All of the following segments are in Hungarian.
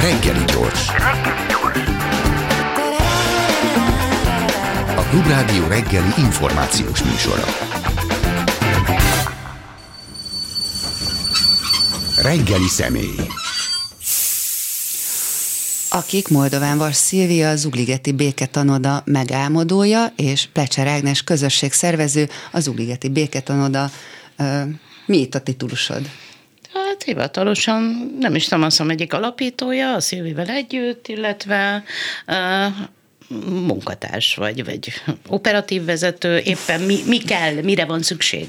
Reggeli gyors. A Klubrádió reggeli információs műsora. Reggeli személy. akik Moldován Szilvia, az Ugligeti Béketanoda megálmodója, és Plecser Ágnes közösségszervező, az Ugligeti Béketanoda. Mi itt a titulusod? Hivatalosan nem is tudom, azt egyik alapítója, a Szilvivel együtt, illetve munkatárs vagy, vagy operatív vezető, éppen mi, mi kell, mire van szükség.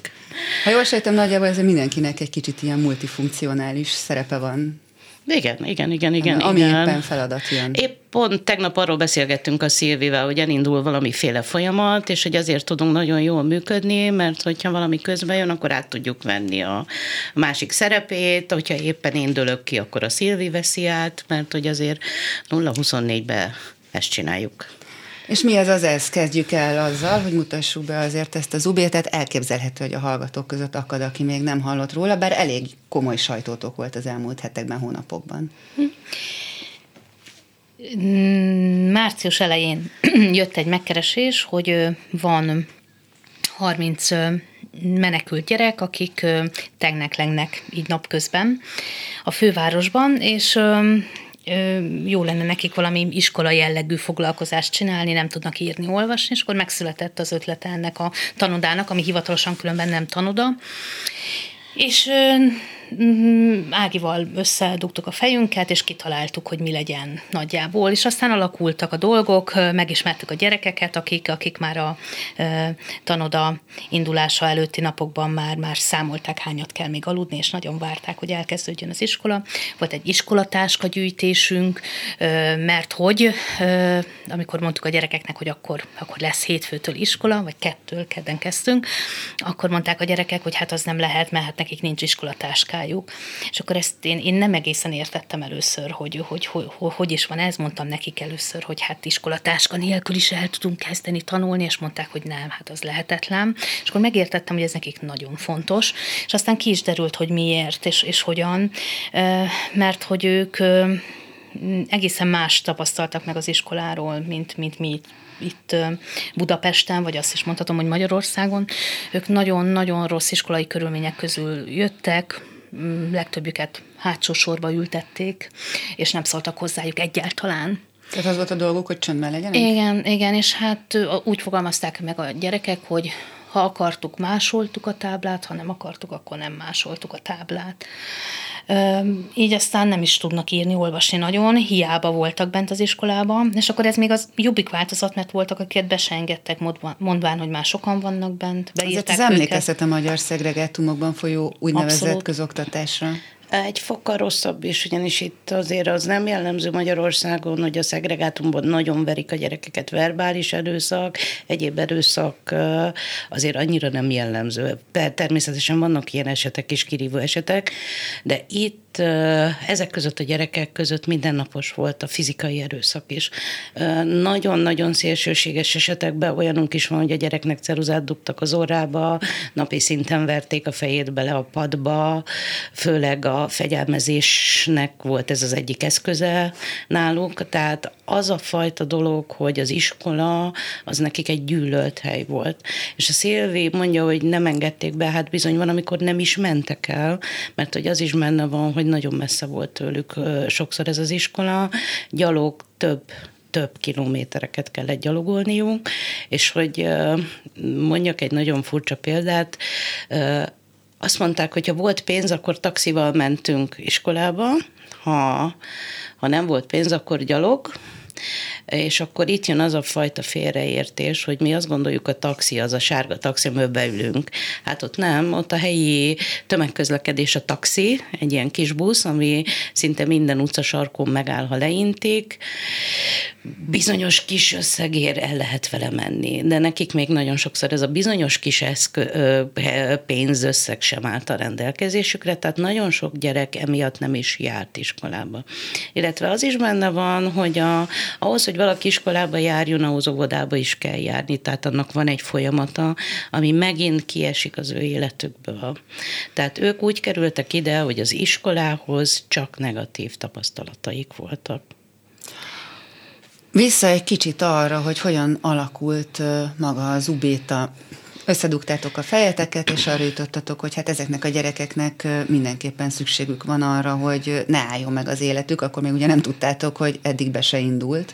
Ha jól sejtem, nagyjából ez mindenkinek egy kicsit ilyen multifunkcionális szerepe van. Igen, igen, igen, igen. Ami igen. éppen feladat jön. Épp pont tegnap arról beszélgettünk a Szilvivel, hogy elindul valamiféle folyamat, és hogy azért tudunk nagyon jól működni, mert hogyha valami közben jön, akkor át tudjuk venni a másik szerepét, hogyha éppen én dőlök ki, akkor a Szilvi veszi át, mert hogy azért 0-24-be ezt csináljuk. És mi ez az ez? Kezdjük el azzal, hogy mutassuk be azért ezt az ubét, tehát elképzelhető, hogy a hallgatók között akad, aki még nem hallott róla, bár elég komoly sajtótok volt az elmúlt hetekben, hónapokban. Március elején jött egy megkeresés, hogy van 30 menekült gyerek, akik tegnek-lengnek így napközben a fővárosban, és jó lenne nekik valami iskola jellegű foglalkozást csinálni, nem tudnak írni, olvasni, és akkor megszületett az ötlete ennek a tanodának, ami hivatalosan különben nem tanoda. És Ágival összedugtuk a fejünket, és kitaláltuk, hogy mi legyen nagyjából. És aztán alakultak a dolgok, megismertük a gyerekeket, akik, akik már a tanoda indulása előtti napokban már, már számolták, hányat kell még aludni, és nagyon várták, hogy elkezdődjön az iskola. Volt egy iskolatáska gyűjtésünk, mert hogy, amikor mondtuk a gyerekeknek, hogy akkor, akkor lesz hétfőtől iskola, vagy kettől, kedden kezdtünk, akkor mondták a gyerekek, hogy hát az nem lehet, mert hát nekik nincs iskolatáska munkájuk. És akkor ezt én, én nem egészen értettem először, hogy hogy, hogy, hogy hogy is van ez, mondtam nekik először, hogy hát iskolatáska nélkül is el tudunk kezdeni tanulni, és mondták, hogy nem, hát az lehetetlen. És akkor megértettem, hogy ez nekik nagyon fontos, és aztán ki is derült, hogy miért és, és hogyan, mert hogy ők egészen más tapasztaltak meg az iskoláról, mint, mint mi itt Budapesten, vagy azt is mondhatom, hogy Magyarországon. Ők nagyon-nagyon rossz iskolai körülmények közül jöttek, legtöbbjüket hátsó sorba ültették, és nem szóltak hozzájuk egyáltalán. Tehát az volt a dolguk, hogy csöndben legyenek? Igen, igen, és hát úgy fogalmazták meg a gyerekek, hogy ha akartuk, másoltuk a táblát, ha nem akartuk, akkor nem másoltuk a táblát. Így aztán nem is tudnak írni, olvasni nagyon, hiába voltak bent az iskolában, és akkor ez még az jobbik változat, mert voltak, akiket be se engedtek, mondván, hogy már sokan vannak bent, beírták Ez emlékeztet a magyar szegregátumokban folyó úgynevezett Abszolút. közoktatásra. Egy fokkal rosszabb is, ugyanis itt azért az nem jellemző Magyarországon, hogy a szegregátumban nagyon verik a gyerekeket verbális erőszak, egyéb erőszak azért annyira nem jellemző. Természetesen vannak ilyen esetek és kirívó esetek, de itt ezek között a gyerekek között mindennapos volt a fizikai erőszak is. Nagyon-nagyon szélsőséges esetekben olyanunk is van, hogy a gyereknek ceruzát dugtak az orrába, napi szinten verték a fejét bele a padba, főleg a fegyelmezésnek volt ez az egyik eszköze náluk, tehát az a fajta dolog, hogy az iskola az nekik egy gyűlölt hely volt. És a Szilvi mondja, hogy nem engedték be, hát bizony van, amikor nem is mentek el, mert hogy az is benne van, hogy nagyon messze volt tőlük sokszor ez az iskola, gyalog több több kilométereket kellett gyalogolniuk, és hogy mondjak egy nagyon furcsa példát, azt mondták, hogy ha volt pénz, akkor taxival mentünk iskolába, ha, ha nem volt pénz, akkor gyalog, és akkor itt jön az a fajta félreértés, hogy mi azt gondoljuk, a taxi az a sárga taxi, amiben beülünk. Hát ott nem, ott a helyi tömegközlekedés a taxi, egy ilyen kis busz, ami szinte minden utcasarkon megáll, ha leintik. Bizonyos kis összegér el lehet vele menni, de nekik még nagyon sokszor ez a bizonyos kis eszkö, pénzösszeg sem állt a rendelkezésükre, tehát nagyon sok gyerek emiatt nem is járt iskolába. Illetve az is benne van, hogy a, ahhoz, hogy hogy valaki iskolába járjon, ahhoz óvodába is kell járni, tehát annak van egy folyamata, ami megint kiesik az ő életükből. Tehát ők úgy kerültek ide, hogy az iskolához csak negatív tapasztalataik voltak. Vissza egy kicsit arra, hogy hogyan alakult maga az ubéta. Összedugtátok a fejeteket, és arra jutottatok, hogy hát ezeknek a gyerekeknek mindenképpen szükségük van arra, hogy ne álljon meg az életük, akkor még ugye nem tudtátok, hogy eddig be se indult.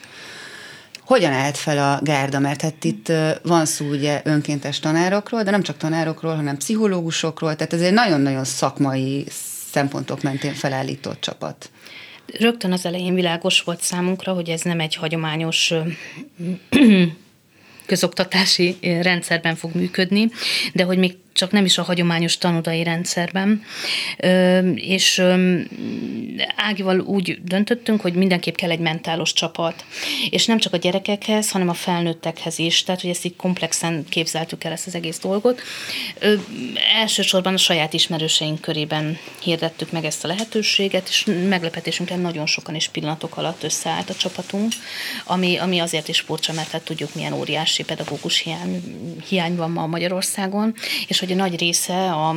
Hogyan állt fel a gárda? Mert hát itt van szó ugye önkéntes tanárokról, de nem csak tanárokról, hanem pszichológusokról, tehát ez egy nagyon-nagyon szakmai szempontok mentén felállított csapat. Rögtön az elején világos volt számunkra, hogy ez nem egy hagyományos közoktatási rendszerben fog működni, de hogy még csak nem is a hagyományos tanodai rendszerben. És Ágival úgy döntöttünk, hogy mindenképp kell egy mentálos csapat. És nem csak a gyerekekhez, hanem a felnőttekhez is. Tehát, hogy ezt így komplexen képzeltük el ezt az egész dolgot. Elsősorban a saját ismerőseink körében hirdettük meg ezt a lehetőséget, és meglepetésünkre nagyon sokan is pillanatok alatt összeállt a csapatunk, ami, ami azért is furcsa, mert hát tudjuk, milyen óriási pedagógus hiány, hiány van ma Magyarországon, és hogy a nagy része a,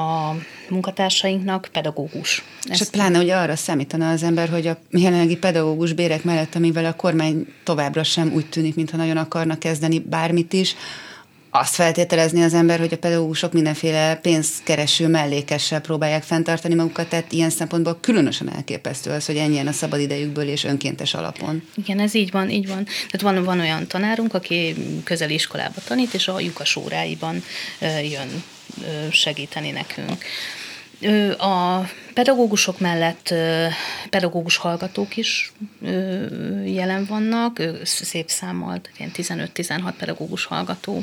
a munkatársainknak pedagógus. És hát pláne, hogy arra számítana az ember, hogy a jelenlegi pedagógus bérek mellett, amivel a kormány továbbra sem úgy tűnik, mintha nagyon akarnak kezdeni bármit is, azt feltételezni az ember, hogy a pedagógusok mindenféle pénzkereső mellékessel próbálják fenntartani magukat, tehát ilyen szempontból különösen elképesztő az, hogy ennyien a szabadidejükből és önkéntes alapon. Igen, ez így van, így van. Tehát van, van olyan tanárunk, aki közeli iskolába tanít, és a lyukas óráiban jön segíteni nekünk. A pedagógusok mellett pedagógus hallgatók is jelen vannak, szép számmal, ilyen 15-16 pedagógus hallgató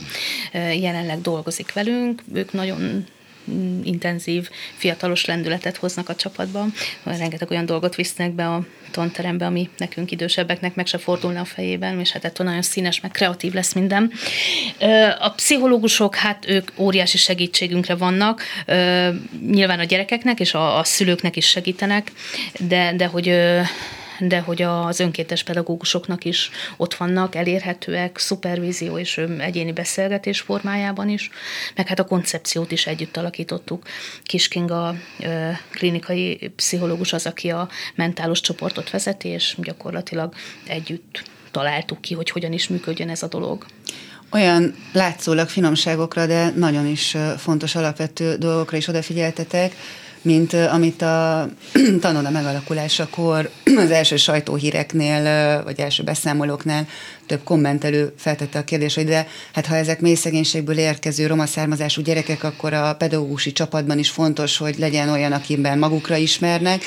jelenleg dolgozik velünk, ők nagyon intenzív, fiatalos lendületet hoznak a csapatba. Rengeteg olyan dolgot visznek be a tanterembe, ami nekünk idősebbeknek meg se fordulna a fejében, és hát ettől nagyon színes, meg kreatív lesz minden. A pszichológusok, hát ők óriási segítségünkre vannak, nyilván a gyerekeknek és a, a szülőknek is segítenek, de, de hogy de hogy az önkéntes pedagógusoknak is ott vannak, elérhetőek, szupervízió és egyéni beszélgetés formájában is, meg hát a koncepciót is együtt alakítottuk. Kinga klinikai pszichológus az, aki a mentálos csoportot vezeti, és gyakorlatilag együtt találtuk ki, hogy hogyan is működjön ez a dolog olyan látszólag finomságokra, de nagyon is fontos alapvető dolgokra is odafigyeltetek, mint amit a tanoda megalakulásakor az első sajtóhíreknél, vagy első beszámolóknál több kommentelő feltette a kérdést, hogy de hát ha ezek mély szegénységből érkező roma származású gyerekek, akkor a pedagógusi csapatban is fontos, hogy legyen olyan, akiben magukra ismernek,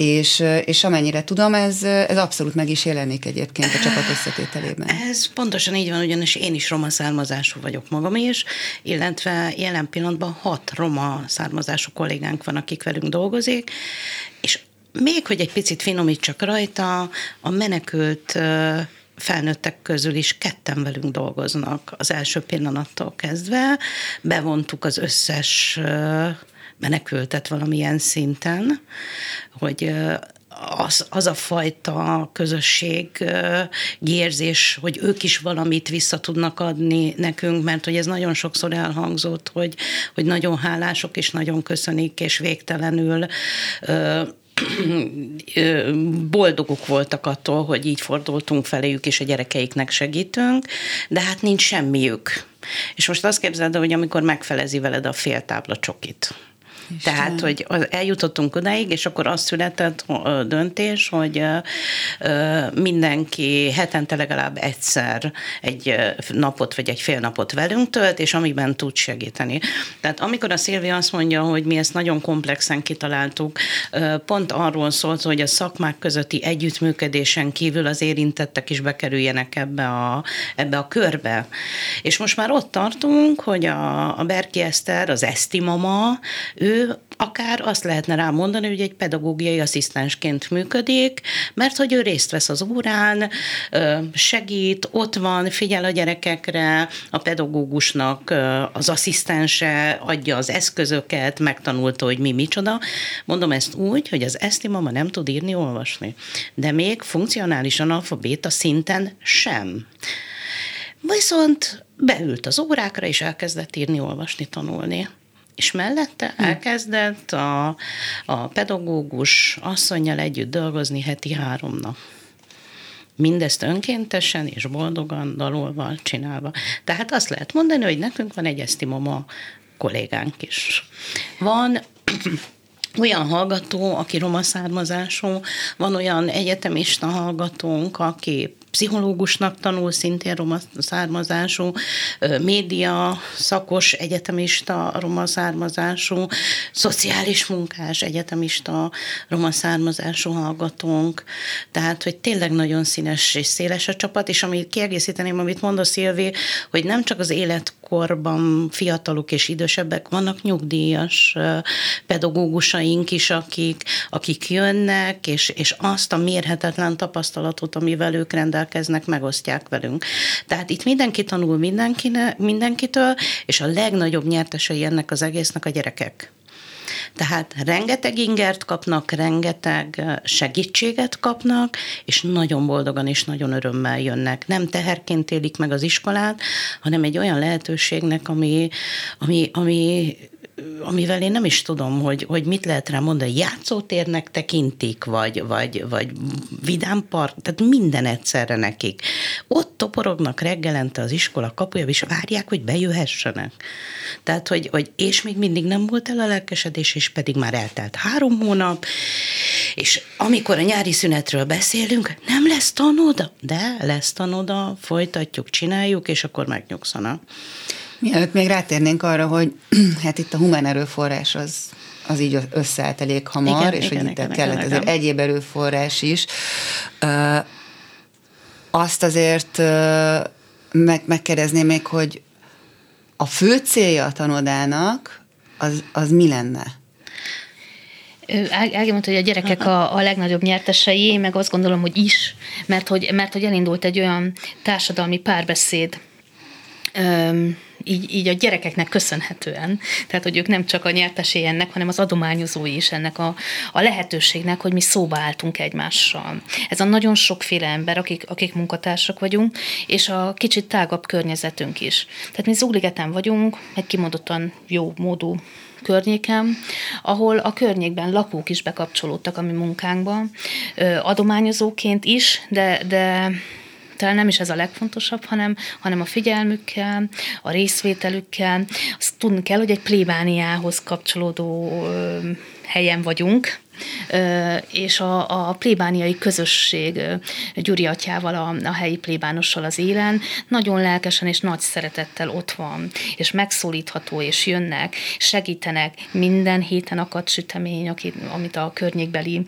és, és amennyire tudom, ez, ez abszolút meg is jelenik egyébként a csapat összetételében. Ez pontosan így van, ugyanis én is roma származású vagyok magam is, illetve jelen pillanatban hat roma származású kollégánk van, akik velünk dolgozik, és még hogy egy picit finomítsak rajta, a menekült felnőttek közül is ketten velünk dolgoznak az első pillanattól kezdve. Bevontuk az összes menekültet valamilyen szinten, hogy az, az a fajta közösség érzés, hogy ők is valamit vissza tudnak adni nekünk, mert hogy ez nagyon sokszor elhangzott, hogy, hogy nagyon hálások és nagyon köszönik, és végtelenül boldogok voltak attól, hogy így fordultunk feléjük, és a gyerekeiknek segítünk, de hát nincs semmiük. És most azt képzeld, hogy amikor megfelezi veled a fél tábla csokit, Isten. Tehát, hogy eljutottunk odáig, és akkor azt született a döntés, hogy mindenki hetente legalább egyszer egy napot vagy egy fél napot velünk tölt, és amiben tud segíteni. Tehát amikor a Szilvi azt mondja, hogy mi ezt nagyon komplexen kitaláltuk, pont arról szólt, hogy a szakmák közötti együttműködésen kívül az érintettek is bekerüljenek ebbe a, ebbe a körbe. És most már ott tartunk, hogy a, a Berki Eszter, az Eszti mama, ő akár azt lehetne rá mondani, hogy egy pedagógiai asszisztensként működik, mert hogy ő részt vesz az órán, segít, ott van, figyel a gyerekekre, a pedagógusnak az asszisztense adja az eszközöket, megtanulta, hogy mi micsoda. Mondom ezt úgy, hogy az eszti mama nem tud írni, olvasni, de még funkcionális analfabéta szinten sem. Viszont beült az órákra, és elkezdett írni, olvasni, tanulni és mellette hm. elkezdett a, a pedagógus asszonyjal együtt dolgozni heti három nap. Mindezt önkéntesen és boldogan, dalolva csinálva. Tehát azt lehet mondani, hogy nekünk van egy esztimoma kollégánk is. Van olyan hallgató, aki roma származású, van olyan egyetemista hallgatónk, aki pszichológusnak tanul, szintén roma származású, média szakos egyetemista roma származású, szociális munkás egyetemista roma származású hallgatónk. Tehát, hogy tényleg nagyon színes és széles a csapat, és amit kiegészíteném, amit mondasz, Szilvi, hogy nem csak az életkorban fiatalok és idősebbek, vannak nyugdíjas pedagógusaink is, akik, akik jönnek, és, és azt a mérhetetlen tapasztalatot, amivel ők rendelkeznek, rendelkeznek, megosztják velünk. Tehát itt mindenki tanul mindenkine, mindenkitől, és a legnagyobb nyertesei ennek az egésznek a gyerekek. Tehát rengeteg ingert kapnak, rengeteg segítséget kapnak, és nagyon boldogan és nagyon örömmel jönnek. Nem teherként élik meg az iskolát, hanem egy olyan lehetőségnek, ami, ami, ami amivel én nem is tudom, hogy, hogy mit lehet rá mondani, játszótérnek tekintik, vagy, vagy, vagy vidámpark, tehát minden egyszerre nekik. Ott toporognak reggelente az iskola kapuja, és várják, hogy bejöhessenek. Tehát, hogy, hogy és még mindig nem volt el a lelkesedés, és pedig már eltelt három hónap, és amikor a nyári szünetről beszélünk, nem lesz tanoda, de lesz tanoda, folytatjuk, csináljuk, és akkor megnyugszanak. Mielőtt még rátérnénk arra, hogy hát itt a humán erőforrás az, az így összeállt elég hamar, igen, és igen, hogy itt igen, kellett igen, azért igen. egyéb erőforrás is. Uh, azt azért uh, meg, megkérdezném még, hogy a fő célja a tanodának az, az mi lenne? Ági mondta, hogy a gyerekek a, a legnagyobb nyertesei, meg azt gondolom, hogy is, mert hogy, mert hogy elindult egy olyan társadalmi párbeszéd, így, így a gyerekeknek köszönhetően. Tehát, hogy ők nem csak a nyertesé ennek, hanem az adományozói is ennek a, a lehetőségnek, hogy mi szóba álltunk egymással. Ez a nagyon sokféle ember, akik, akik munkatársak vagyunk, és a kicsit tágabb környezetünk is. Tehát mi Zugligeten vagyunk, egy kimondottan jó módú környéken, ahol a környékben lakók is bekapcsolódtak a mi munkánkba, adományozóként is, de, de talán nem is ez a legfontosabb, hanem, hanem a figyelmükkel, a részvételükkel. Azt tudni kell, hogy egy plébániához kapcsolódó helyen vagyunk, és a, a plébániai közösség Gyuri atyával, a, a helyi plébánossal az élen nagyon lelkesen és nagy szeretettel ott van, és megszólítható, és jönnek, segítenek, minden héten akad sütemény, amit a környékbeli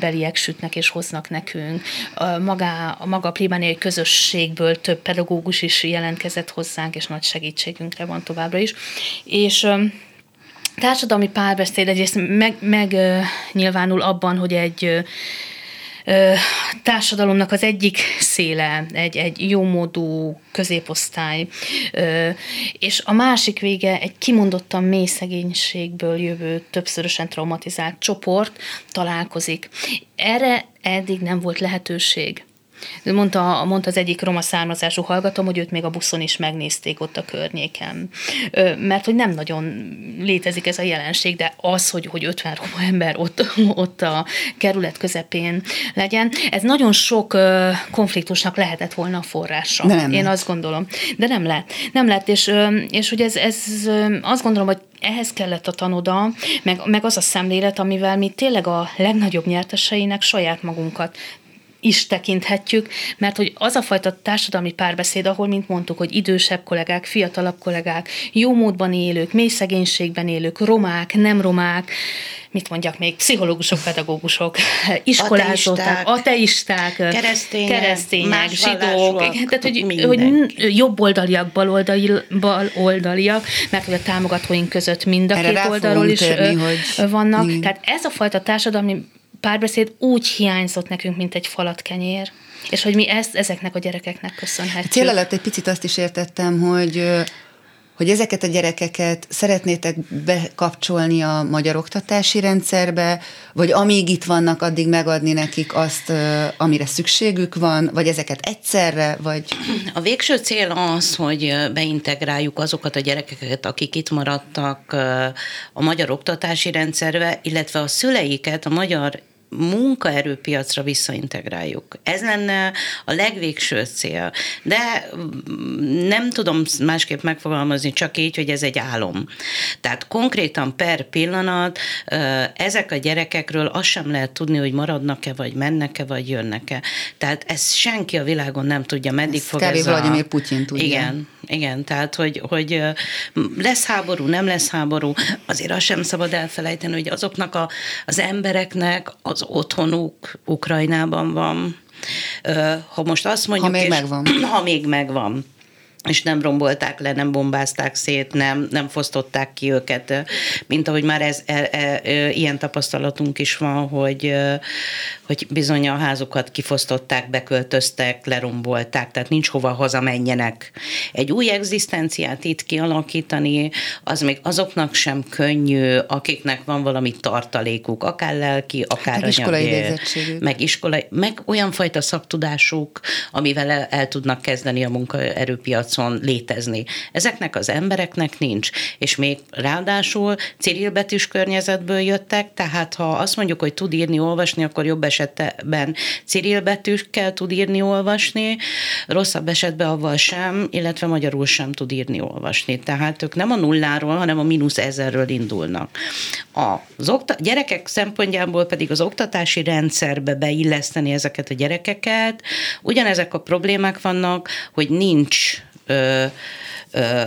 beliek sütnek és hoznak nekünk. A maga, a maga plébániai közösségből több pedagógus is jelentkezett hozzánk, és nagy segítségünkre van továbbra is. És társadalmi párbeszéd egyrészt meg, meg nyilvánul abban, hogy egy társadalomnak az egyik széle, egy, egy jómódú középosztály, és a másik vége egy kimondottan mély szegénységből jövő, többszörösen traumatizált csoport találkozik. Erre eddig nem volt lehetőség. Mondta, mondta az egyik roma származású hallgatom, hogy őt még a buszon is megnézték ott a környéken. Mert hogy nem nagyon létezik ez a jelenség, de az, hogy, hogy 50 roma ember ott, ott a kerület közepén legyen, ez nagyon sok konfliktusnak lehetett volna a forrása. De nem Én lett. azt gondolom. De nem lett. Nem lett, és, és hogy ez, ez azt gondolom, hogy ehhez kellett a tanoda, meg, meg az a szemlélet, amivel mi tényleg a legnagyobb nyerteseinek saját magunkat is tekinthetjük, mert hogy az a fajta társadalmi párbeszéd, ahol, mint mondtuk, hogy idősebb kollégák, fiatalabb kollégák, jó módban élők, mély szegénységben élők, romák, nem romák, mit mondjak még, pszichológusok, pedagógusok, iskolázották, ateisták, keresztények, keresztények zsidók, tehát hogy, hogy jobboldaliak, baloldali, baloldaliak, mert hogy a támogatóink között mind a Erre két oldalról is törni, hogy... vannak. Igen. Tehát ez a fajta társadalmi párbeszéd úgy hiányzott nekünk, mint egy falatkenyér. És hogy mi ezt ezeknek a gyerekeknek köszönhetjük. Cél alatt egy picit azt is értettem, hogy hogy ezeket a gyerekeket szeretnétek bekapcsolni a magyar oktatási rendszerbe, vagy amíg itt vannak, addig megadni nekik azt, amire szükségük van, vagy ezeket egyszerre, vagy... A végső cél az, hogy beintegráljuk azokat a gyerekeket, akik itt maradtak a magyar oktatási rendszerbe, illetve a szüleiket a magyar munkaerőpiacra visszaintegráljuk. Ez lenne a legvégső cél. De nem tudom másképp megfogalmazni, csak így, hogy ez egy álom. Tehát konkrétan per pillanat ezek a gyerekekről azt sem lehet tudni, hogy maradnak-e, vagy mennek-e, vagy jönnek-e. Tehát ezt senki a világon nem tudja, meddig ez fog ez a... Vladimir Putyin tudja. Igen, igen, tehát hogy, hogy lesz háború, nem lesz háború, azért azt sem szabad elfelejteni, hogy azoknak a, az embereknek az otthonuk Ukrajnában van. Ha most azt mondjuk... Ha még és, megvan. Ha még megvan és nem rombolták le, nem bombázták szét, nem, nem fosztották ki őket, mint ahogy már ez, e, e, e, ilyen tapasztalatunk is van, hogy, hogy bizony a házukat kifosztották, beköltöztek, lerombolták, tehát nincs hova hazamenjenek. Egy új egzisztenciát itt kialakítani, az még azoknak sem könnyű, akiknek van valami tartalékuk, akár lelki, akár meg iskolai meg, iskolai, meg olyan fajta szaktudásuk, amivel el, el tudnak kezdeni a munkaerőpiacon létezni. Ezeknek az embereknek nincs. És még ráadásul cirilbetűs környezetből jöttek, tehát ha azt mondjuk, hogy tud írni, olvasni, akkor jobb esetben Ciril betűkkel tud írni, olvasni, rosszabb esetben avval sem, illetve magyarul sem tud írni, olvasni. Tehát ők nem a nulláról, hanem a mínusz ezerről indulnak. Az okta- gyerekek szempontjából pedig az oktatási rendszerbe beilleszteni ezeket a gyerekeket, ugyanezek a problémák vannak, hogy nincs ö, ö,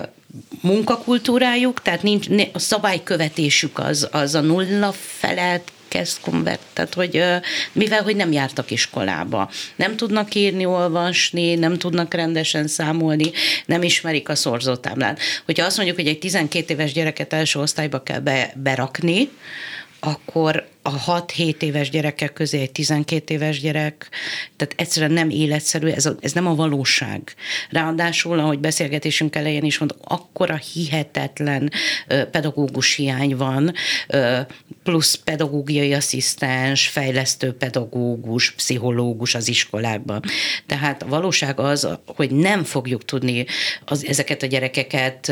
munkakultúrájuk, tehát nincs, a szabálykövetésük az, az a nulla felett kezd konvert, tehát hogy mivel hogy nem jártak iskolába, nem tudnak írni, olvasni, nem tudnak rendesen számolni, nem ismerik a szorzótáblát. Hogyha azt mondjuk, hogy egy 12 éves gyereket első osztályba kell be, berakni, akkor a 6-7 éves gyerekek közé egy 12 éves gyerek, tehát egyszerűen nem életszerű, ez, a, ez nem a valóság. Ráadásul, ahogy beszélgetésünk elején is mondtam, akkora hihetetlen pedagógus hiány van, plusz pedagógiai asszisztens, fejlesztő pedagógus, pszichológus az iskolákban. Tehát a valóság az, hogy nem fogjuk tudni az, ezeket a gyerekeket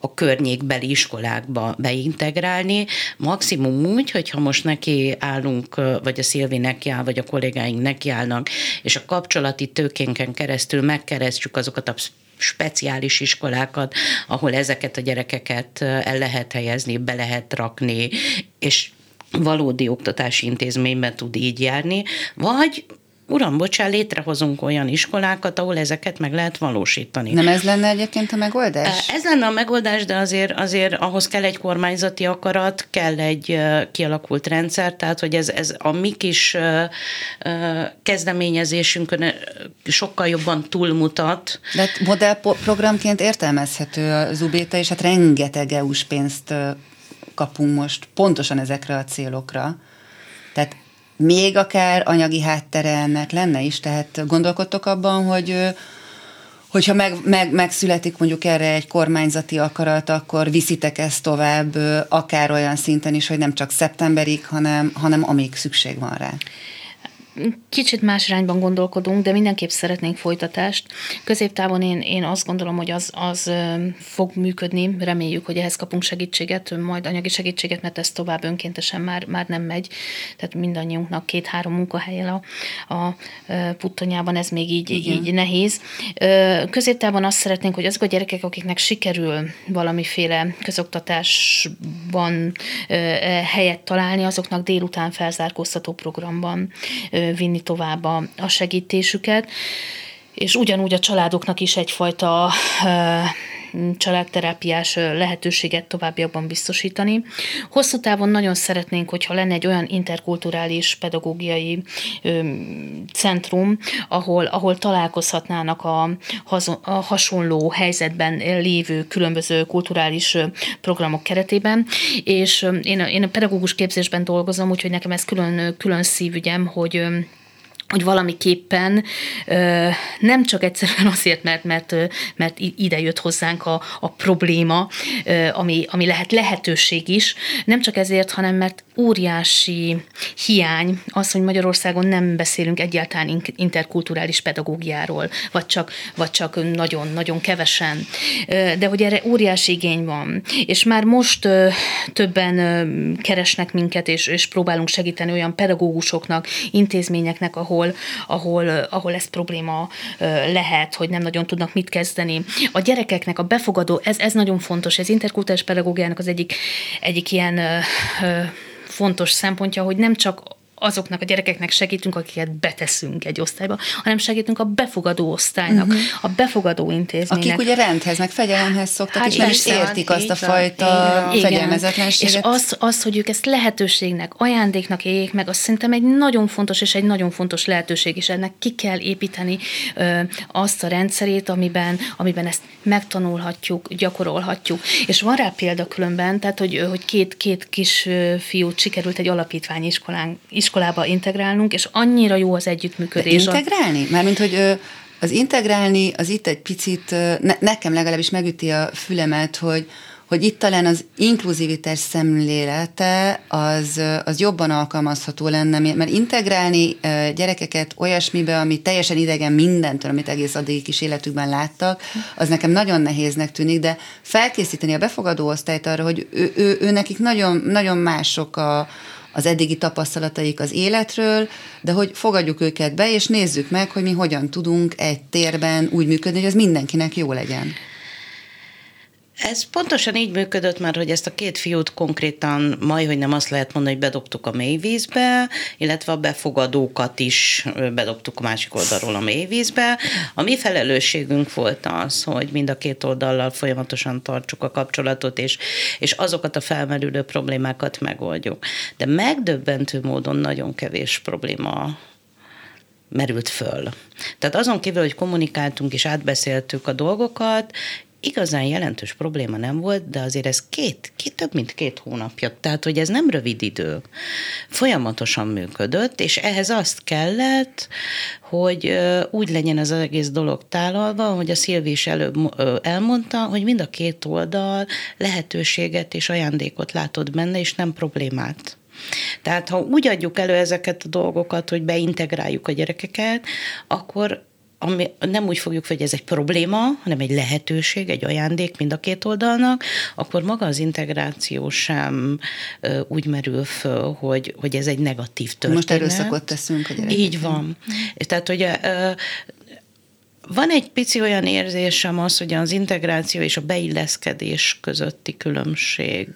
a környékbeli iskolákba beintegrálni, maximum úgy, hogyha most neki állunk, vagy a Szilvi neki áll, vagy a kollégáink nekiállnak, és a kapcsolati tőkénken keresztül megkeresztjük azokat a speciális iskolákat, ahol ezeket a gyerekeket el lehet helyezni, be lehet rakni, és valódi oktatási intézményben tud így járni, vagy uram, bocsán, létrehozunk olyan iskolákat, ahol ezeket meg lehet valósítani. Nem ez lenne egyébként a megoldás? Ez lenne a megoldás, de azért, azért ahhoz kell egy kormányzati akarat, kell egy kialakult rendszer, tehát hogy ez, ez a mi kis kezdeményezésünkön sokkal jobban túlmutat. De hát modellprogramként értelmezhető az UBT, és hát rengeteg EU-s pénzt kapunk most pontosan ezekre a célokra. Tehát még akár anyagi háttere ennek lenne is, tehát gondolkodtok abban, hogy hogyha meg, meg, megszületik mondjuk erre egy kormányzati akarat, akkor viszitek ezt tovább, akár olyan szinten is, hogy nem csak szeptemberig, hanem, hanem amíg szükség van rá. Kicsit más irányban gondolkodunk, de mindenképp szeretnénk folytatást. Középtávon én, én azt gondolom, hogy az, az fog működni, reméljük, hogy ehhez kapunk segítséget, majd anyagi segítséget, mert ez tovább önkéntesen már, már nem megy. Tehát mindannyiunknak két-három munkahelyel a, a puttonyában, ez még így, így nehéz. Középtávon azt szeretnénk, hogy azok a gyerekek, akiknek sikerül valamiféle közoktatásban helyet találni, azoknak délután felzárkóztató programban vinni tovább a, a segítésüket és ugyanúgy a családoknak is egyfajta családterápiás lehetőséget továbbiakban biztosítani. Hosszú távon nagyon szeretnénk, hogyha lenne egy olyan interkulturális pedagógiai centrum, ahol, ahol találkozhatnának a, a hasonló helyzetben lévő különböző kulturális programok keretében, és én, én a pedagógus képzésben dolgozom, úgyhogy nekem ez külön, külön szívügyem, hogy hogy valamiképpen nem csak egyszerűen azért, mert, mert, mert ide jött hozzánk a, a probléma, ami, ami lehet lehetőség is, nem csak ezért, hanem mert óriási hiány az, hogy Magyarországon nem beszélünk egyáltalán interkulturális pedagógiáról, vagy csak, vagy csak nagyon-nagyon kevesen, de hogy erre óriási igény van. És már most többen keresnek minket, és, és próbálunk segíteni olyan pedagógusoknak, intézményeknek, ahol ahol, ahol, ahol ez probléma lehet, hogy nem nagyon tudnak mit kezdeni. A gyerekeknek a befogadó, ez, ez nagyon fontos, ez interkultúrás pedagógiának az egyik, egyik ilyen fontos szempontja, hogy nem csak azoknak a gyerekeknek segítünk, akiket beteszünk egy osztályba, hanem segítünk a befogadó osztálynak, uh-huh. a befogadó intézménynek. Akik ugye rendhez, meg fegyelemhez szoktak, hát és nem is értik azt a fajta igen. fegyelmezetlenséget. És az, az, hogy ők ezt lehetőségnek, ajándéknak éljék meg, azt szerintem egy nagyon fontos és egy nagyon fontos lehetőség, és ennek ki kell építeni ö, azt a rendszerét, amiben, amiben ezt megtanulhatjuk, gyakorolhatjuk. És van rá példa különben, tehát hogy, hogy két, két kis fiút sikerült egy alapítványiskolán iskolába integrálnunk, és annyira jó az együttműködés. De integrálni? Mármint, hogy az integrálni az itt egy picit, ne, nekem legalábbis megüti a fülemet, hogy, hogy itt talán az inkluzivitás szemlélete az, az jobban alkalmazható lenne, mert integrálni gyerekeket olyasmibe, ami teljesen idegen mindentől, amit egész addig kis életükben láttak, az nekem nagyon nehéznek tűnik, de felkészíteni a befogadó osztályt arra, hogy ő, ő, ő nekik nagyon, nagyon mások a, az eddigi tapasztalataik az életről, de hogy fogadjuk őket be, és nézzük meg, hogy mi hogyan tudunk egy térben úgy működni, hogy ez mindenkinek jó legyen. Ez pontosan így működött már, hogy ezt a két fiút konkrétan majd, hogy nem azt lehet mondani, hogy bedobtuk a mélyvízbe, illetve a befogadókat is bedobtuk a másik oldalról a mélyvízbe. A mi felelősségünk volt az, hogy mind a két oldallal folyamatosan tartsuk a kapcsolatot, és, és azokat a felmerülő problémákat megoldjuk. De megdöbbentő módon nagyon kevés probléma merült föl. Tehát azon kívül, hogy kommunikáltunk és átbeszéltük a dolgokat, igazán jelentős probléma nem volt, de azért ez két, két, több mint két hónapja, tehát hogy ez nem rövid idő. Folyamatosan működött, és ehhez azt kellett, hogy úgy legyen az egész dolog tálalva, hogy a Szilvi is előbb elmondta, hogy mind a két oldal lehetőséget és ajándékot látod benne, és nem problémát. Tehát ha úgy adjuk elő ezeket a dolgokat, hogy beintegráljuk a gyerekeket, akkor ami nem úgy fogjuk hogy ez egy probléma, hanem egy lehetőség, egy ajándék mind a két oldalnak, akkor maga az integráció sem ö, úgy merül föl, hogy, hogy ez egy negatív történet. Most erőszakot teszünk gyerekeknek. Így van. Tehát, hogy ö, van egy pici olyan érzésem az, hogy az integráció és a beilleszkedés közötti különbség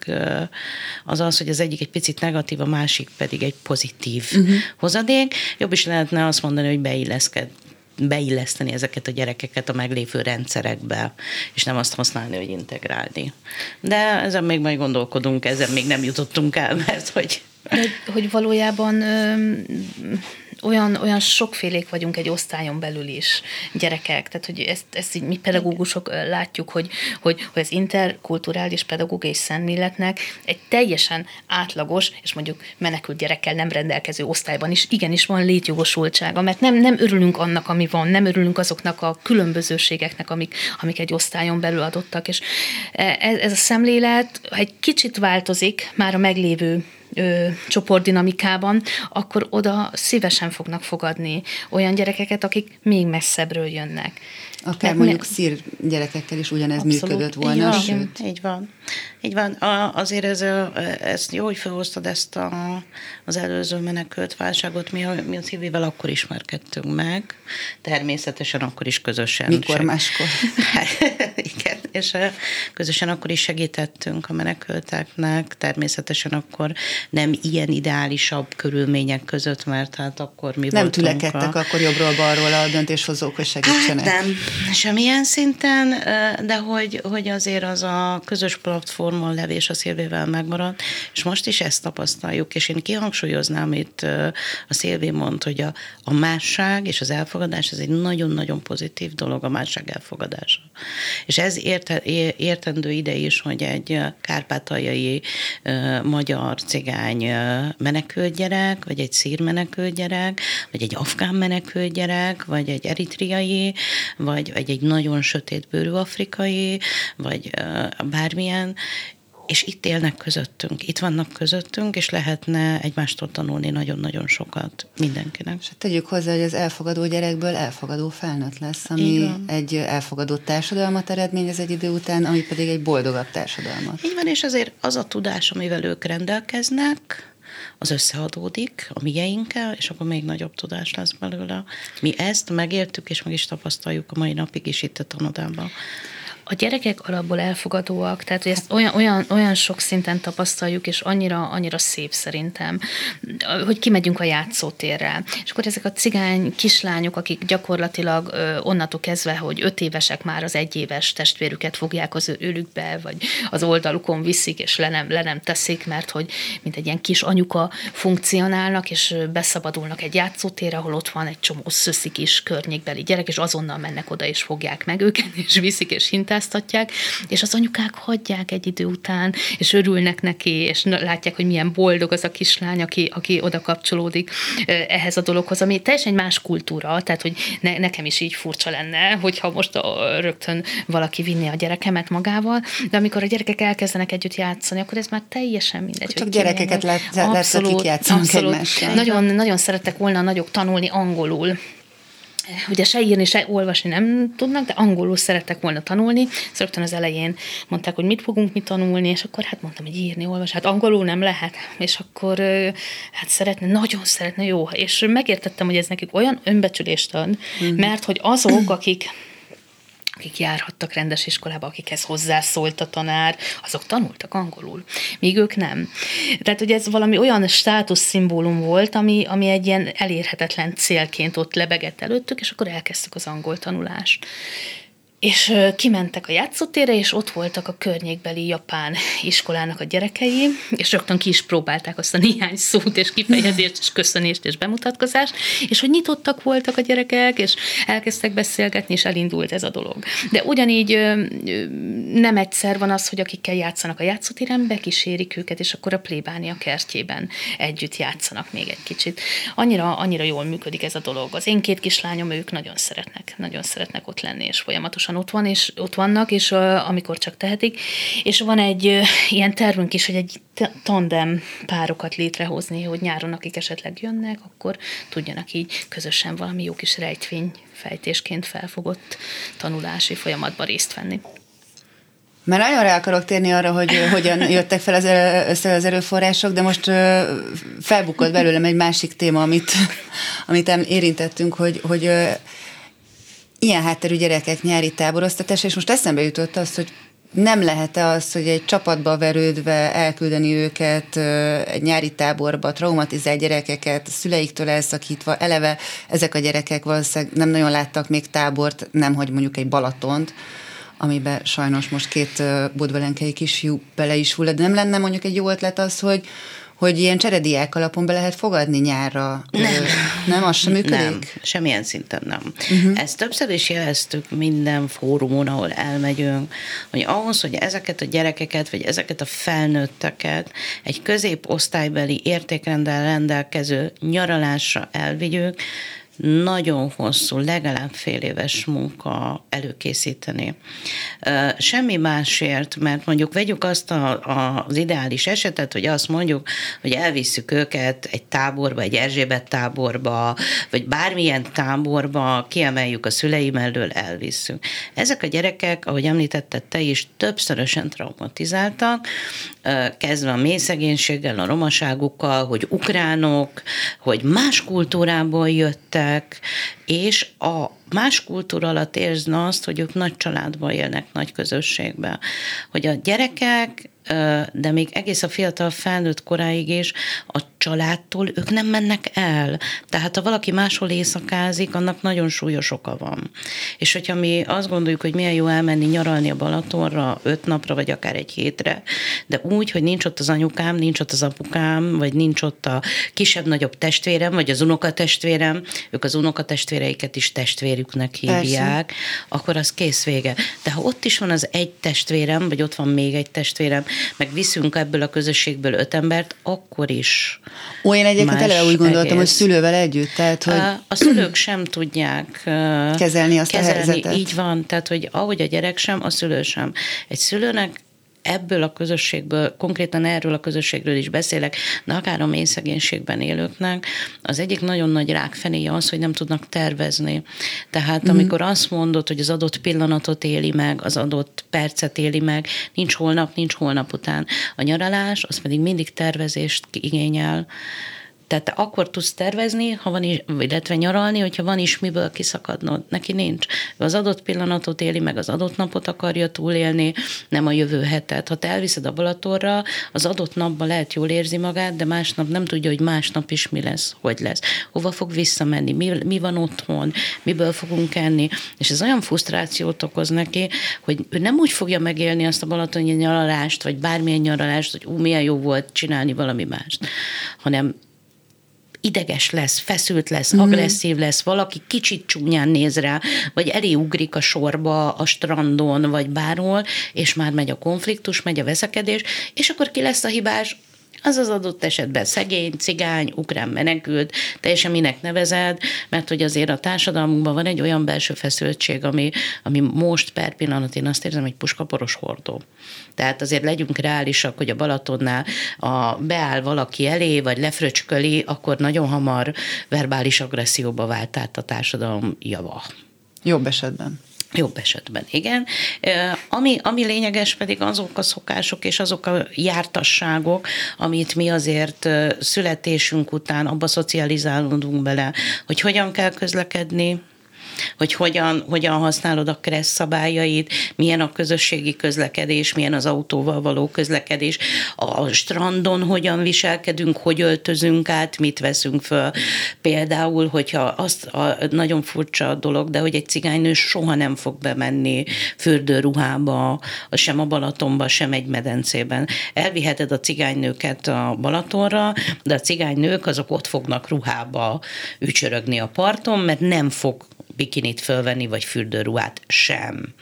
az az, hogy az egyik egy picit negatív, a másik pedig egy pozitív uh-huh. hozadék. Jobb is lehetne azt mondani, hogy beilleszked beilleszteni ezeket a gyerekeket a meglévő rendszerekbe, és nem azt használni, hogy integrálni. De ezen még majd gondolkodunk, ezen még nem jutottunk el, mert hogy... De, hogy valójában olyan, olyan sokfélék vagyunk egy osztályon belül is, gyerekek, tehát hogy ezt, ezt így mi pedagógusok látjuk, hogy, hogy, hogy az interkulturális pedagógiai szemléletnek egy teljesen átlagos, és mondjuk menekült gyerekkel nem rendelkező osztályban is igenis van létjogosultsága, mert nem, nem örülünk annak, ami van, nem örülünk azoknak a különbözőségeknek, amik, amik egy osztályon belül adottak, és e, ez, ez a szemlélet egy kicsit változik már a meglévő ö, csoportdinamikában, akkor oda szívesen fognak fogadni olyan gyerekeket, akik még messzebbről jönnek. Akár mondjuk szír gyerekekkel is ugyanez Abszolút. működött volna. Így van, sőt. így van. Így van. A, azért ez, ezt jó, hogy felhoztad ezt a, az előző menekült válságot. Mi a, mi a Szilvivel akkor ismerkedtünk meg. Természetesen akkor is közösen. Mikor seg... máskor? Igen, és közösen akkor is segítettünk a menekülteknek. Természetesen akkor nem ilyen ideálisabb körülmények között, mert hát akkor mi Nem tülekedtek a... akkor jobbról-balról a döntéshozók, hogy segítsenek. Hát nem, semmilyen szinten, de hogy, hogy azért az a közös platformon levés a Szilvével megmaradt, és most is ezt tapasztaljuk, és én kihangsúlyoznám itt a Szilvé mond, hogy a, a másság és az elfogadás, ez egy nagyon-nagyon pozitív dolog, a másság elfogadása. És ez érte, értendő ide is, hogy egy kárpátaljai magyar cigány menekült gyerek, vagy egy szír menekült gyerek, vagy egy afgán menekült gyerek, vagy egy eritriai, vagy egy, egy nagyon sötétbőrű afrikai, vagy bármilyen, és itt élnek közöttünk, itt vannak közöttünk, és lehetne egymástól tanulni nagyon-nagyon sokat mindenkinek. És hát tegyük hozzá, hogy az elfogadó gyerekből elfogadó felnőtt lesz, ami egy elfogadó társadalmat eredményez egy idő után, ami pedig egy boldogabb társadalmat. Így van, és azért az a tudás, amivel ők rendelkeznek, az összeadódik a mieinkkel, és akkor még nagyobb tudás lesz belőle. Mi ezt megértük, és meg is tapasztaljuk a mai napig is itt a tanodában a gyerekek alapból elfogadóak, tehát hogy ezt olyan, olyan, olyan sok szinten tapasztaljuk, és annyira, annyira szép szerintem, hogy kimegyünk a játszótérre. És akkor ezek a cigány kislányok, akik gyakorlatilag onnantól kezdve, hogy öt évesek már az egyéves testvérüket fogják az őlükbe, vagy az oldalukon viszik, és le nem, le nem teszik, mert hogy mint egy ilyen kis anyuka funkcionálnak, és beszabadulnak egy játszótérre, ahol ott van egy csomó szöszik is környékbeli gyerek, és azonnal mennek oda, és fogják meg őket, és viszik, és hintát hibáztatják, és az anyukák hagyják egy idő után, és örülnek neki, és látják, hogy milyen boldog az a kislány, aki, aki oda kapcsolódik ehhez a dologhoz, ami teljesen egy más kultúra, tehát hogy ne, nekem is így furcsa lenne, hogyha most a, rögtön valaki vinni a gyerekemet magával, de amikor a gyerekek elkezdenek együtt játszani, akkor ez már teljesen mindegy. Csak gyerekeket lehet, abszolút, játszanak egymással. Nagyon, nagyon szerettek volna nagyok tanulni angolul ugye se írni, se olvasni nem tudnak, de angolul szerettek volna tanulni. Szóval rögtön az elején mondták, hogy mit fogunk mi tanulni, és akkor hát mondtam, hogy írni, olvasni, hát angolul nem lehet. És akkor hát szeretne, nagyon szeretne, jó. És megértettem, hogy ez nekik olyan önbecsülést ad, mm-hmm. mert hogy azok, akik akik járhattak rendes iskolába, akikhez hozzászólt a tanár, azok tanultak angolul, míg ők nem. Tehát ugye ez valami olyan státuszszimbólum volt, ami, ami egy ilyen elérhetetlen célként ott lebegett előttük, és akkor elkezdtük az angol tanulást. És kimentek a játszótérre, és ott voltak a környékbeli japán iskolának a gyerekei, és rögtön ki is próbálták azt a néhány szót, és kifejezést, és köszönést, és bemutatkozást, és hogy nyitottak voltak a gyerekek, és elkezdtek beszélgetni, és elindult ez a dolog. De ugyanígy nem egyszer van az, hogy akikkel játszanak a játszótéren, bekísérik őket, és akkor a plébánia kertjében együtt játszanak még egy kicsit. Annyira, annyira jól működik ez a dolog. Az én két kislányom, ők nagyon szeretnek, nagyon szeretnek ott lenni, és folyamatosan folyamatosan ott, van, és ott vannak, és uh, amikor csak tehetik. És van egy uh, ilyen tervünk is, hogy egy tandem párokat létrehozni, hogy nyáron, akik esetleg jönnek, akkor tudjanak így közösen valami jó kis rejtvény fejtésként felfogott tanulási folyamatban részt venni. Mert nagyon rá akarok térni arra, hogy hogyan jöttek fel az, össze az erőforrások, de most felbukott belőlem egy másik téma, amit, amit érintettünk, hogy, hogy ilyen hátterű gyerekek nyári táboroztatás, és most eszembe jutott az, hogy nem lehet-e az, hogy egy csapatba verődve elküldeni őket egy nyári táborba, traumatizált gyerekeket, szüleiktől elszakítva, eleve ezek a gyerekek valószínűleg nem nagyon láttak még tábort, nem hogy mondjuk egy Balatont, amiben sajnos most két budvelenkei kisfiú bele is hullad. Nem lenne mondjuk egy jó ötlet az, hogy hogy ilyen cserediák alapon be lehet fogadni nyárra? Nem. Nem, az sem működik? Nem, semmilyen szinten nem. Uh-huh. Ezt többször is jeleztük minden fórumon, ahol elmegyünk, hogy ahhoz, hogy ezeket a gyerekeket, vagy ezeket a felnőtteket egy középosztálybeli értékrendel rendelkező nyaralásra elvigyük, nagyon hosszú, legalább fél éves munka előkészíteni. Semmi másért, mert mondjuk vegyük azt a, a, az ideális esetet, hogy azt mondjuk, hogy elvisszük őket egy táborba, egy Erzsébet táborba, vagy bármilyen táborba, kiemeljük a szüleim elől, elvisszük. Ezek a gyerekek, ahogy említetted te is, többszörösen traumatizáltak, kezdve a mély a romaságukkal, hogy ukránok, hogy más kultúrából jöttek, és a más kultúra alatt érzne azt, hogy ők nagy családban élnek, nagy közösségben. Hogy a gyerekek de még egész a fiatal felnőtt koráig is a családtól ők nem mennek el. Tehát ha valaki máshol éjszakázik, annak nagyon súlyos oka van. És hogyha mi azt gondoljuk, hogy milyen jó elmenni nyaralni a Balatonra öt napra, vagy akár egy hétre, de úgy, hogy nincs ott az anyukám, nincs ott az apukám, vagy nincs ott a kisebb-nagyobb testvérem, vagy az unokatestvérem, ők az unokatestvéreiket is testvérüknek hívják, Persze. akkor az kész vége. De ha ott is van az egy testvérem, vagy ott van még egy testvérem, meg viszünk ebből a közösségből öt embert, akkor is. Olyan egyébként eleve úgy gondoltam, egész. hogy szülővel együtt, tehát hogy... A szülők sem tudják kezelni azt kezelni, a helyzetet. Így van, tehát hogy ahogy a gyerek sem, a szülő sem. Egy szülőnek ebből a közösségből, konkrétan erről a közösségről is beszélek, de akár a mély szegénységben élőknek, az egyik nagyon nagy rákfenéje az, hogy nem tudnak tervezni. Tehát mm-hmm. amikor azt mondod, hogy az adott pillanatot éli meg, az adott percet éli meg, nincs holnap, nincs holnap után. A nyaralás, az pedig mindig tervezést igényel, tehát te akkor tudsz tervezni, ha van is, illetve nyaralni, hogyha van is miből kiszakadnod. Neki nincs. Az adott pillanatot éli, meg az adott napot akarja túlélni, nem a jövő hetet. Ha te elviszed a Balatorra, az adott napban lehet jól érzi magát, de másnap nem tudja, hogy másnap is mi lesz, hogy lesz. Hova fog visszamenni, mi, mi van otthon, miből fogunk enni. És ez olyan frusztrációt okoz neki, hogy ő nem úgy fogja megélni azt a balatoni nyaralást, vagy bármilyen nyaralást, hogy ú, milyen jó volt csinálni valami mást, hanem ideges lesz, feszült lesz, mm-hmm. agresszív lesz, valaki kicsit csúnyán néz rá, vagy elé ugrik a sorba a strandon, vagy bárhol, és már megy a konfliktus, megy a veszekedés, és akkor ki lesz a hibás? Az az adott esetben szegény, cigány, ukrán menekült, teljesen minek nevezed, mert hogy azért a társadalmunkban van egy olyan belső feszültség, ami, ami most per pillanat én azt érzem, hogy puskaporos hordó. Tehát azért legyünk reálisak, hogy a Balatonnál a, beáll valaki elé, vagy lefröcsköli, akkor nagyon hamar verbális agresszióba vált át a társadalom java. Jobb esetben. Jobb esetben, igen. Ami, ami lényeges pedig azok a szokások és azok a jártasságok, amit mi azért születésünk után abba szocializálódunk bele, hogy hogyan kell közlekedni, hogy hogyan, hogyan használod a kressz szabályait, milyen a közösségi közlekedés, milyen az autóval való közlekedés, a strandon hogyan viselkedünk, hogy öltözünk át, mit veszünk föl. Például, hogyha azt a nagyon furcsa dolog, de hogy egy cigánynő soha nem fog bemenni fürdőruhába, sem a Balatonba, sem egy medencében. Elviheted a cigánynőket a Balatonra, de a cigánynők azok ott fognak ruhába ücsörögni a parton, mert nem fog bikinit fölvenni, vagy fürdőruhát sem.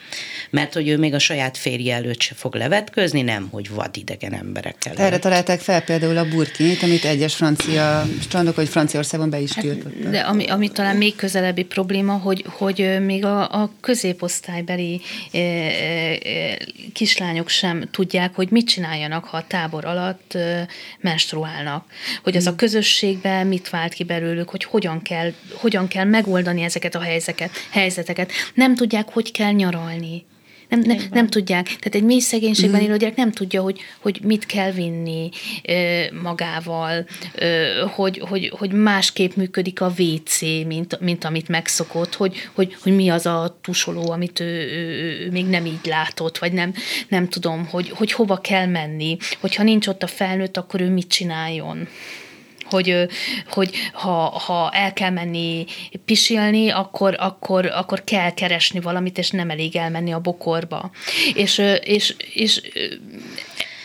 Mert hogy ő még a saját férje előtt se fog levetközni, nem, hogy vadidegen emberekkel. Erre találták fel például a burkinit, amit egyes francia strandok, vagy Franciaországban be is hát, tiltottak. De ami, ami talán még közelebbi probléma, hogy, hogy még a, a középosztálybeli e, e, kislányok sem tudják, hogy mit csináljanak, ha a tábor alatt e, menstruálnak. Hogy az a hmm. közösségben mit vált ki belőlük, hogy hogyan kell, hogyan kell megoldani ezeket a helyzeteket helyzeteket, helyzeteket. Nem tudják, hogy kell nyaralni. Nem, ne, nem tudják. Tehát egy mély szegénységben mm. élő gyerek nem tudja, hogy, hogy mit kell vinni ö, magával, ö, hogy, hogy, hogy másképp működik a WC, mint, mint amit megszokott, hogy, hogy, hogy mi az a tusoló, amit ő, ő, ő még nem így látott, vagy nem, nem tudom, hogy, hogy hova kell menni, hogyha nincs ott a felnőtt, akkor ő mit csináljon hogy, hogy ha, ha el kell menni pisilni, akkor, akkor, akkor kell keresni valamit, és nem elég elmenni a bokorba. És, és, és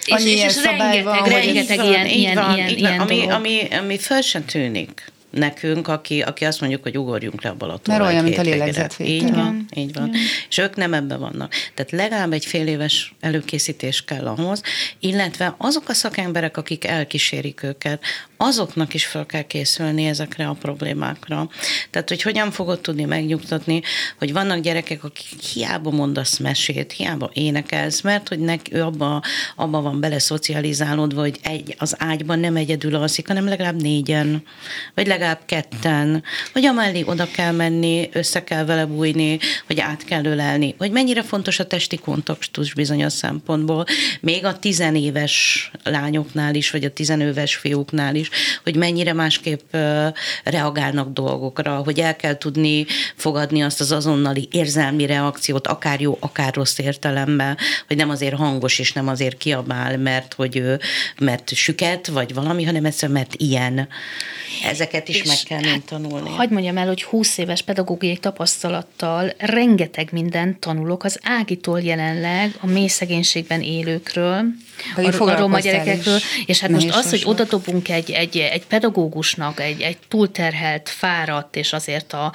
Annyi és, és, és rengeteg, van, rengeteg van, ilyen, ilyen, van, ilyen, ilyen ami, dolog. ami, ami föl sem tűnik nekünk, aki, aki azt mondjuk, hogy ugorjunk le a Balatonra. Mert olyan, mint a lélegzetvétel. Így van, így van. Igen. És ők nem ebben vannak. Tehát legalább egy fél éves előkészítés kell ahhoz, illetve azok a szakemberek, akik elkísérik őket, azoknak is fel kell készülni ezekre a problémákra. Tehát, hogy hogyan fogod tudni megnyugtatni, hogy vannak gyerekek, akik hiába mondasz mesét, hiába énekelsz, mert hogy nek, ő abba, abba van bele szocializálódva, hogy egy, az ágyban nem egyedül alszik, hanem legalább négyen, vagy legalább ketten, hogy amellé oda kell menni, össze kell vele bújni, hogy át kell ölelni, hogy mennyire fontos a testi kontaktus bizonyos szempontból, még a tizenéves lányoknál is, vagy a tizenőves fiúknál is, hogy mennyire másképp reagálnak dolgokra, hogy el kell tudni fogadni azt az azonnali érzelmi reakciót, akár jó, akár rossz értelemben, hogy nem azért hangos és nem azért kiabál, mert hogy ő, mert süket, vagy valami, hanem egyszerűen mert ilyen. Ezeket is és meg kell hát, tanulni. Hagyd mondjam el, hogy 20 éves pedagógiai tapasztalattal rengeteg mindent tanulok az Ágitól jelenleg a mély szegénységben élőkről, a, a roma gyerekekről, és hát most az, hogy oda dobunk egy, egy, egy pedagógusnak, egy, egy túlterhelt, fáradt, és azért a,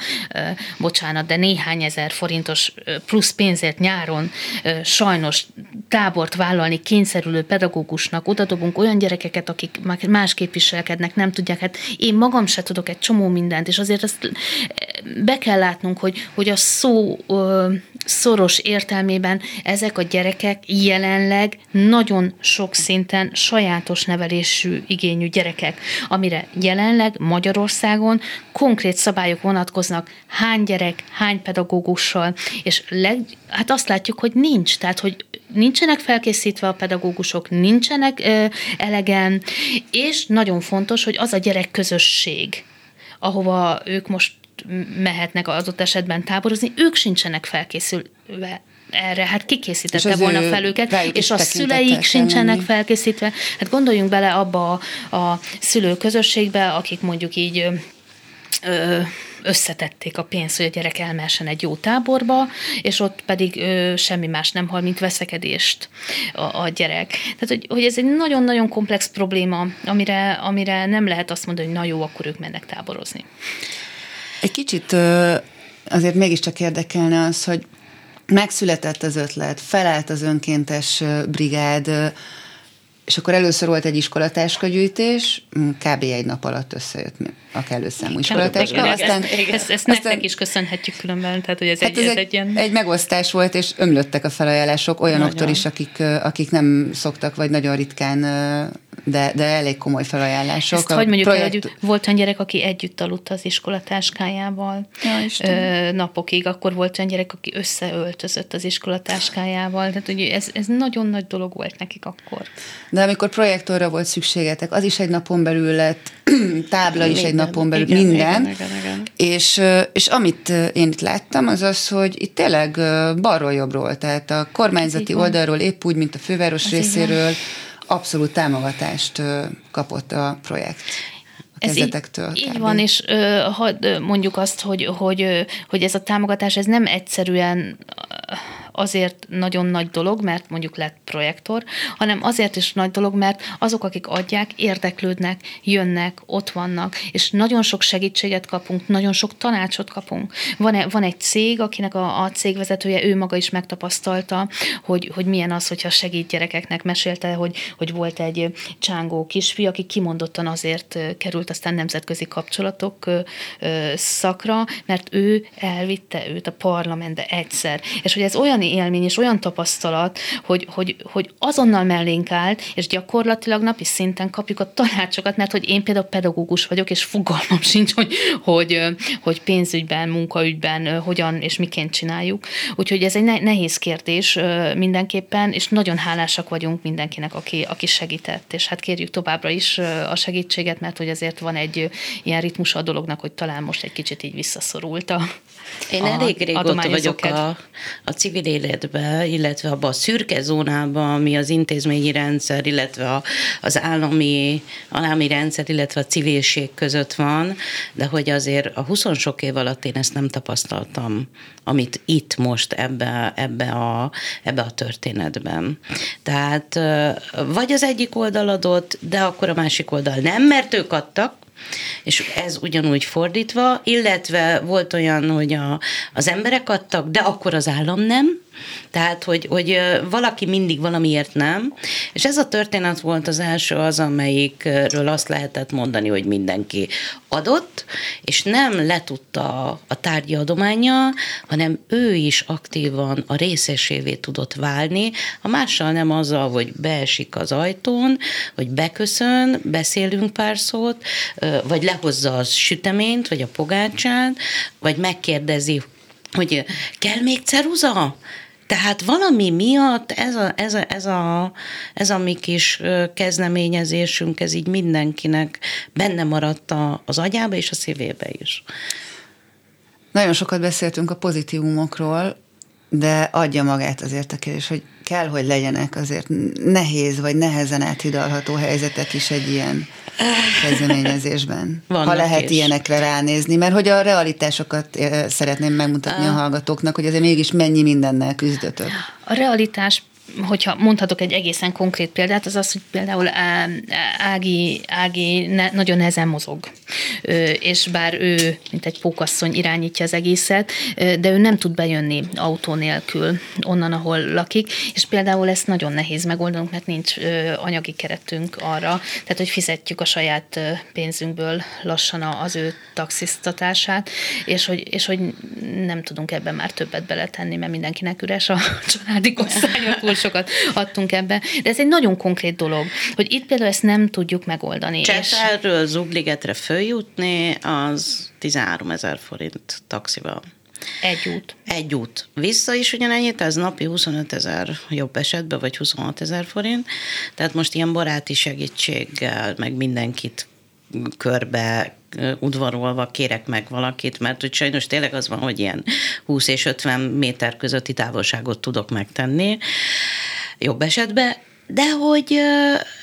bocsánat, de néhány ezer forintos plusz pénzért nyáron sajnos tábort vállalni kényszerülő pedagógusnak oda dobunk olyan gyerekeket, akik más képviselkednek, nem tudják, hát én magam se tudok egy csomó mindent, és azért ezt be kell látnunk, hogy, hogy a szó ö, szoros értelmében ezek a gyerekek jelenleg nagyon sok szinten sajátos nevelésű igényű gyerekek, amire jelenleg Magyarországon konkrét szabályok vonatkoznak, hány gyerek, hány pedagógussal, és leg, hát azt látjuk, hogy nincs, tehát hogy nincsenek felkészítve a pedagógusok, nincsenek ö, elegen, és nagyon fontos, hogy az a gyerek közösség, ahova ők most mehetnek az adott esetben táborozni, ők sincsenek felkészülve erre, hát kikészítette volna fel őket, és a szüleik sincsenek felkészítve. Hát gondoljunk bele abba a, a szülőközösségbe, akik mondjuk így ö, összetették a pénzt, hogy a gyerek elmessen egy jó táborba, és ott pedig ö, semmi más nem hal, mint veszekedést a, a gyerek. Tehát, hogy, hogy ez egy nagyon-nagyon komplex probléma, amire, amire nem lehet azt mondani, hogy na jó, akkor ők mennek táborozni. Egy kicsit azért mégiscsak érdekelne az, hogy megszületett az ötlet, felállt az önkéntes brigád, és akkor először volt egy iskolatáskagyűjtés, kb. egy nap alatt összejött a kellő számú iskolatáska. Aztán, ezt, ezt, ezt aztán, nektek is köszönhetjük különben, tehát hogy ez, hát egy, ez, ez egy, ilyen... egy megosztás volt, és ömlöttek a felajánlások olyanoktól nagyon. is, akik, akik nem szoktak, vagy nagyon ritkán de, de elég komoly felajánlások. Ezt, hogy mondjuk, projekt... hogy volt olyan gyerek, aki együtt aludt az iskolatáskájával ja, napokig, akkor volt olyan gyerek, aki összeöltözött az iskolatáskájával, tehát ugye ez, ez nagyon nagy dolog volt nekik akkor. De amikor projektorra volt szükségetek, az is egy napon belül lett, tábla is egy napon belül, igen, minden. Igen, igen, igen. És, és amit én itt láttam, az az, hogy itt tényleg balról jobbról, tehát a kormányzati oldalról épp úgy, mint a főváros az részéről, igen abszolút támogatást kapott a projekt. Ez így, így van, és ha mondjuk azt, hogy, hogy, hogy ez a támogatás ez nem egyszerűen azért nagyon nagy dolog, mert mondjuk lett projektor, hanem azért is nagy dolog, mert azok, akik adják, érdeklődnek, jönnek, ott vannak, és nagyon sok segítséget kapunk, nagyon sok tanácsot kapunk. Van, -e, van egy cég, akinek a, a cégvezetője, ő maga is megtapasztalta, hogy, hogy milyen az, hogyha segít gyerekeknek. Mesélte, hogy, hogy volt egy csángó kisfi, aki kimondottan azért került aztán nemzetközi kapcsolatok szakra, mert ő elvitte őt a parlamentbe egyszer. És hogy ez olyan élmény és olyan tapasztalat, hogy, hogy, hogy azonnal mellénk állt, és gyakorlatilag napi szinten kapjuk a tanácsokat, mert hogy én például pedagógus vagyok, és fogalmam sincs, hogy, hogy, hogy pénzügyben, munkaügyben hogyan és miként csináljuk. Úgyhogy ez egy nehéz kérdés mindenképpen, és nagyon hálásak vagyunk mindenkinek, aki, aki segített, és hát kérjük továbbra is a segítséget, mert hogy azért van egy ilyen ritmus a dolognak, hogy talán most egy kicsit így visszaszorult a Én elég régóta vagyok a, a civil életbe, illetve abban a szürke zónában, ami az intézményi rendszer, illetve a, az állami, állami rendszer, illetve a civilség között van, de hogy azért a 20 sok év alatt én ezt nem tapasztaltam, amit itt most ebbe, ebbe, a, ebbe a történetben. Tehát vagy az egyik oldal adott, de akkor a másik oldal nem, mert ők adtak, és ez ugyanúgy fordítva, illetve volt olyan, hogy a, az emberek adtak, de akkor az állam nem, Tehát, hogy, hogy valaki mindig valamiért nem, és ez a történet volt az első az, amelyikről azt lehetett mondani, hogy mindenki adott, és nem letudta a tárgyi adománya, hanem ő is aktívan a részesévé tudott válni, a mással nem azzal, hogy beesik az ajtón, hogy beköszön, beszélünk pár szót, vagy lehozza a süteményt, vagy a pogácsát, vagy megkérdezi, hogy kell még ceruza? Tehát valami miatt ez a, ez a, ez a, ez a mi kis kezdeményezésünk, ez így mindenkinek benne maradt az agyába és a szívébe is. Nagyon sokat beszéltünk a pozitívumokról, de adja magát azért a kérdés, hogy kell, hogy legyenek azért nehéz vagy nehezen áthidalható helyzetek is egy ilyen kezdeményezésben. Vannak ha lehet is. ilyenekre ránézni, mert hogy a realitásokat szeretném megmutatni a hallgatóknak, hogy azért mégis mennyi mindennel küzdötök. A realitás hogyha mondhatok egy egészen konkrét példát, az az, hogy például Ági, Ági ne, nagyon nehezen mozog, és bár ő, mint egy pókasszony irányítja az egészet, de ő nem tud bejönni autó nélkül onnan, ahol lakik, és például ezt nagyon nehéz megoldanunk, mert nincs anyagi keretünk arra, tehát hogy fizetjük a saját pénzünkből lassan az ő taxisztatását, és hogy, és hogy nem tudunk ebben már többet beletenni, mert mindenkinek üres a családi osztályon sokat adtunk ebbe, de ez egy nagyon konkrét dolog, hogy itt például ezt nem tudjuk megoldani. Csetelről és... Zugligetre följutni, az 13 ezer forint taxival. Egy út. Egy út. Vissza is ugyanennyit, ez napi 25 ezer jobb esetben, vagy 26 ezer forint. Tehát most ilyen baráti segítséggel, meg mindenkit körbe udvarolva kérek meg valakit, mert hogy sajnos tényleg az van, hogy ilyen 20 és 50 méter közötti távolságot tudok megtenni jobb esetben, de hogy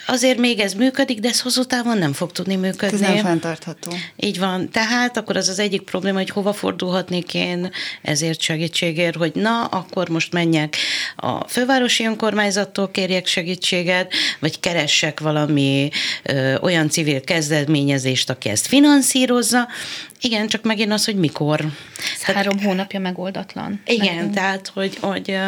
azért még ez működik, de ez hosszú távon nem fog tudni működni. Ez nem fenntartható. Így van. Tehát akkor az az egyik probléma, hogy hova fordulhatnék én ezért segítségért, hogy na, akkor most menjek a fővárosi önkormányzattól kérjek segítséget, vagy keressek valami ö, olyan civil kezdeményezést, aki ezt finanszírozza, igen, csak megint az, hogy mikor. Ez tehát, három hónapja megoldatlan. Igen, nekünk. tehát, hogy, hogy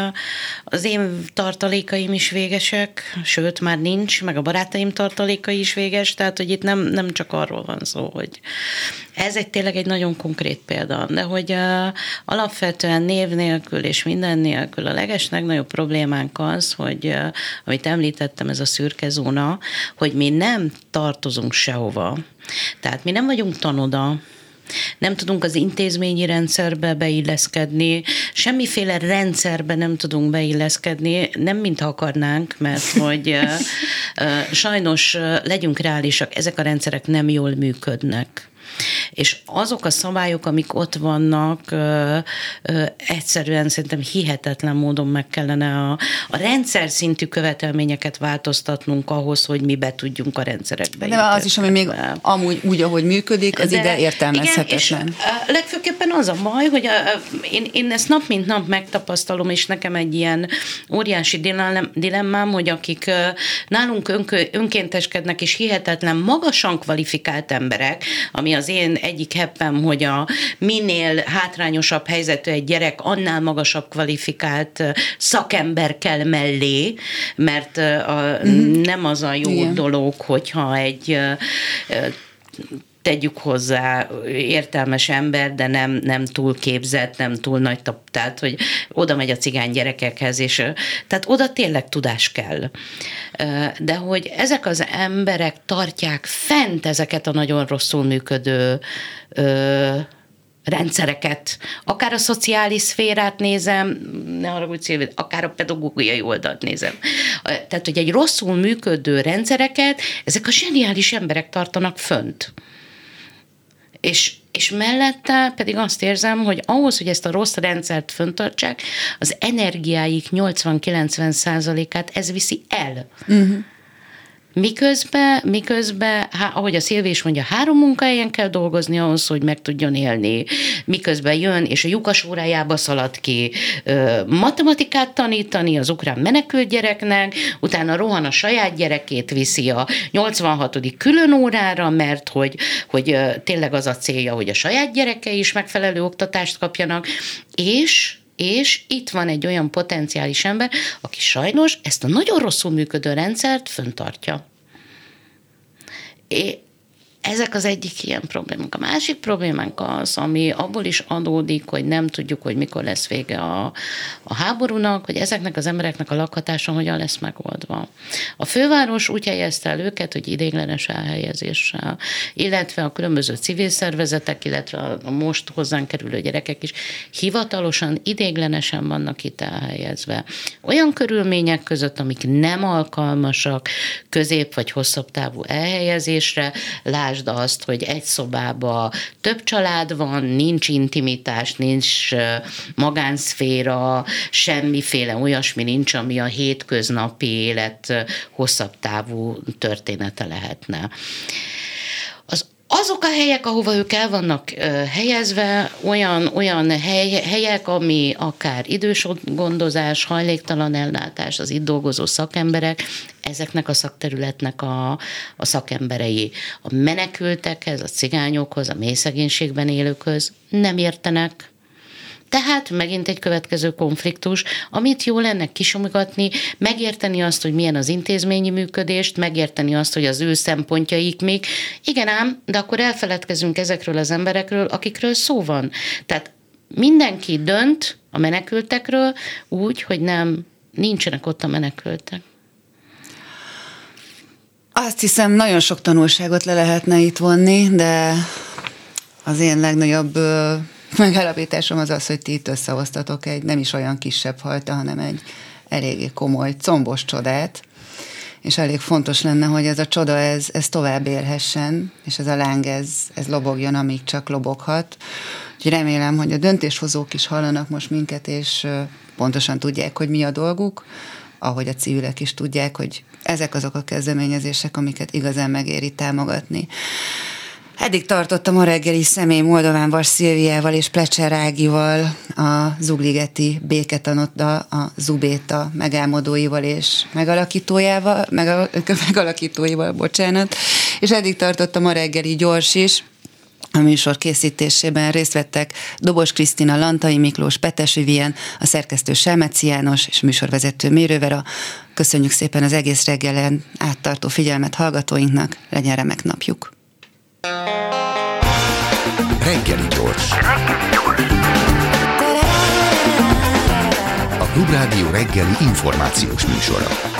az én tartalékaim is végesek, sőt, már nincs, meg a barátaim tartalékai is véges, tehát, hogy itt nem, nem csak arról van szó, hogy ez egy tényleg egy nagyon konkrét példa, de hogy uh, alapvetően név nélkül és minden nélkül a leges legnagyobb problémánk az, hogy uh, amit említettem, ez a szürke zóna, hogy mi nem tartozunk sehova. Tehát mi nem vagyunk tanoda, nem tudunk az intézményi rendszerbe beilleszkedni, semmiféle rendszerbe nem tudunk beilleszkedni, nem mintha akarnánk, mert hogy sajnos legyünk reálisak, ezek a rendszerek nem jól működnek és azok a szabályok, amik ott vannak, ö, ö, egyszerűen szerintem hihetetlen módon meg kellene a, a rendszer szintű követelményeket változtatnunk ahhoz, hogy mi be tudjunk a rendszerekbe. De az is, ami még amúgy úgy, ahogy működik, az De ide értelmezhetetlen. Igen, és legfőképpen az a baj, hogy a, én, én ezt nap mint nap megtapasztalom, és nekem egy ilyen óriási dilemmám, hogy akik nálunk önkénteskednek, és hihetetlen magasan kvalifikált emberek, ami az én egyik heppem, hogy a minél hátrányosabb helyzetű egy gyerek, annál magasabb kvalifikált szakember kell mellé, mert a, mm. nem az a jó Igen. dolog, hogyha egy tegyük hozzá értelmes ember, de nem, nem túl képzett, nem túl nagy tehát hogy oda megy a cigány gyerekekhez, és tehát oda tényleg tudás kell. De hogy ezek az emberek tartják fent ezeket a nagyon rosszul működő rendszereket, akár a szociális szférát nézem, ne arra úgy akár a pedagógiai oldalt nézem. Tehát, hogy egy rosszul működő rendszereket ezek a zseniális emberek tartanak fönt. És, és mellette pedig azt érzem, hogy ahhoz, hogy ezt a rossz rendszert föntartsák, az energiáik 80-90 százalékát ez viszi el. Uh-huh. Miközben, miközben há, ahogy a Szilvi mondja, három munkahelyen kell dolgozni ahhoz, hogy meg tudjon élni. Miközben jön, és a lyukas órájába szalad ki ö, matematikát tanítani az ukrán menekült gyereknek, utána rohan a saját gyerekét viszi a 86. külön órára, mert hogy, hogy ö, tényleg az a célja, hogy a saját gyereke is megfelelő oktatást kapjanak, és és itt van egy olyan potenciális ember, aki sajnos ezt a nagyon rosszul működő rendszert föntartja. it ezek az egyik ilyen problémánk. A másik problémánk az, ami abból is adódik, hogy nem tudjuk, hogy mikor lesz vége a, a háborúnak, hogy ezeknek az embereknek a lakhatása hogyan lesz megoldva. A főváros úgy helyezte el őket, hogy idéglenes elhelyezéssel, illetve a különböző civil szervezetek, illetve a most hozzánk kerülő gyerekek is hivatalosan idéglenesen vannak itt elhelyezve. Olyan körülmények között, amik nem alkalmasak közép vagy hosszabb távú elhelyezésre, lásd lásd azt, hogy egy szobába több család van, nincs intimitás, nincs magánszféra, semmiféle olyasmi nincs, ami a hétköznapi élet hosszabb távú története lehetne. Az azok a helyek, ahova ők el vannak helyezve, olyan, olyan hely, helyek, ami akár idős gondozás, hajléktalan ellátás, az itt dolgozó szakemberek, ezeknek a szakterületnek a, a szakemberei. A menekültekhez, a cigányokhoz, a mély szegénységben élőkhöz nem értenek, tehát megint egy következő konfliktus, amit jó lenne kisomogatni, megérteni azt, hogy milyen az intézményi működést, megérteni azt, hogy az ő szempontjaik még. Igen ám, de akkor elfeledkezünk ezekről az emberekről, akikről szó van. Tehát mindenki dönt a menekültekről úgy, hogy nem nincsenek ott a menekültek. Azt hiszem, nagyon sok tanulságot le lehetne itt vonni, de az én legnagyobb megállapításom az az, hogy ti itt összehoztatok egy nem is olyan kisebb fajta, hanem egy eléggé komoly, combos csodát, és elég fontos lenne, hogy ez a csoda, ez, ez tovább élhessen, és ez a láng, ez, ez lobogjon, amíg csak loboghat. Úgyhogy remélem, hogy a döntéshozók is hallanak most minket, és pontosan tudják, hogy mi a dolguk, ahogy a civilek is tudják, hogy ezek azok a kezdeményezések, amiket igazán megéri támogatni. Eddig tartottam a reggeli személy Moldován Szilviával és Plecser Ágival, a Zugligeti béketanotta, a Zubéta megálmodóival és megalakítójával, meg, megalakítóival, bocsánat, és eddig tartottam a reggeli gyors is, a műsor készítésében részt vettek Dobos Krisztina, Lantai Miklós, Petes Vivien, a szerkesztő Selmeci János és műsorvezető Mérővera. Köszönjük szépen az egész reggelen áttartó figyelmet hallgatóinknak, legyen remek napjuk! Reggeli gyors. A Klubrádió reggeli információs műsora.